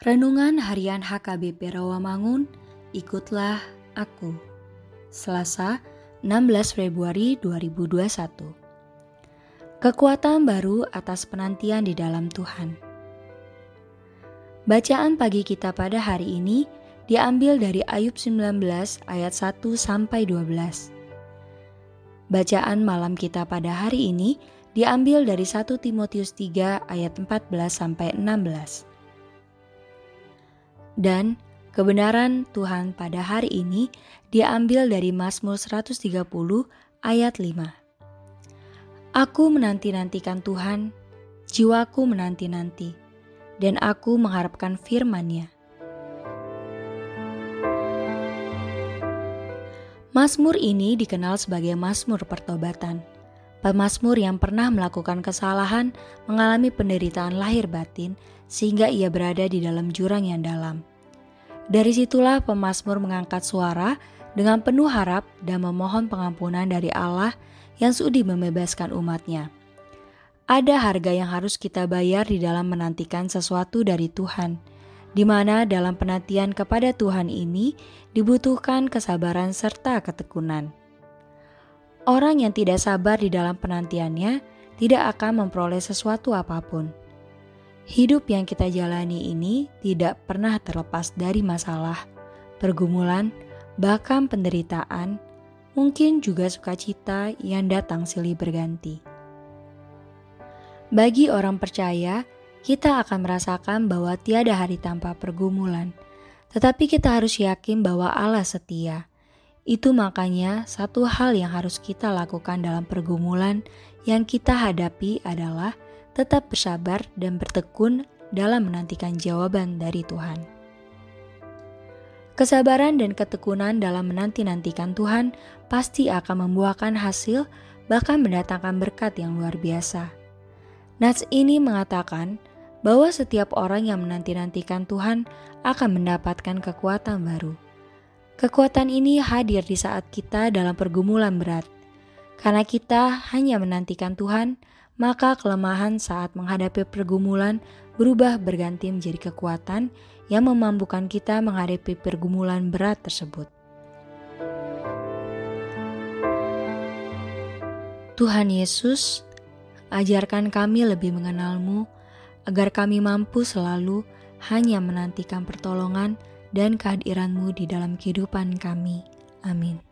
Renungan Harian HKBP Rawamangun, ikutlah aku. Selasa, 16 Februari 2021. Kekuatan baru atas penantian di dalam Tuhan. Bacaan pagi kita pada hari ini diambil dari Ayub 19 ayat 1 sampai 12. Bacaan malam kita pada hari ini diambil dari 1 Timotius 3 ayat 14 sampai 16 dan kebenaran Tuhan pada hari ini diambil dari Mazmur 130 ayat 5. Aku menanti-nantikan Tuhan, jiwaku menanti-nanti, dan aku mengharapkan firman-Nya. Mazmur ini dikenal sebagai Mazmur pertobatan. Pemazmur yang pernah melakukan kesalahan mengalami penderitaan lahir batin sehingga ia berada di dalam jurang yang dalam. Dari situlah pemazmur mengangkat suara dengan penuh harap dan memohon pengampunan dari Allah yang sudi membebaskan umatnya. Ada harga yang harus kita bayar di dalam menantikan sesuatu dari Tuhan, di mana dalam penantian kepada Tuhan ini dibutuhkan kesabaran serta ketekunan. Orang yang tidak sabar di dalam penantiannya tidak akan memperoleh sesuatu apa pun. Hidup yang kita jalani ini tidak pernah terlepas dari masalah, pergumulan, bahkan penderitaan, mungkin juga sukacita yang datang silih berganti. Bagi orang percaya, kita akan merasakan bahwa tiada hari tanpa pergumulan, tetapi kita harus yakin bahwa Allah setia. Itu makanya satu hal yang harus kita lakukan dalam pergumulan yang kita hadapi adalah tetap bersabar dan bertekun dalam menantikan jawaban dari Tuhan. Kesabaran dan ketekunan dalam menanti-nantikan Tuhan pasti akan membuahkan hasil, bahkan mendatangkan berkat yang luar biasa. Nats ini mengatakan bahwa setiap orang yang menanti-nantikan Tuhan akan mendapatkan kekuatan baru. Kekuatan ini hadir di saat kita dalam pergumulan berat. Karena kita hanya menantikan Tuhan, maka kelemahan saat menghadapi pergumulan berubah berganti menjadi kekuatan yang memampukan kita menghadapi pergumulan berat tersebut. Tuhan Yesus, ajarkan kami lebih mengenalmu, agar kami mampu selalu hanya menantikan pertolongan dan kehadiranmu di dalam kehidupan kami. Amin.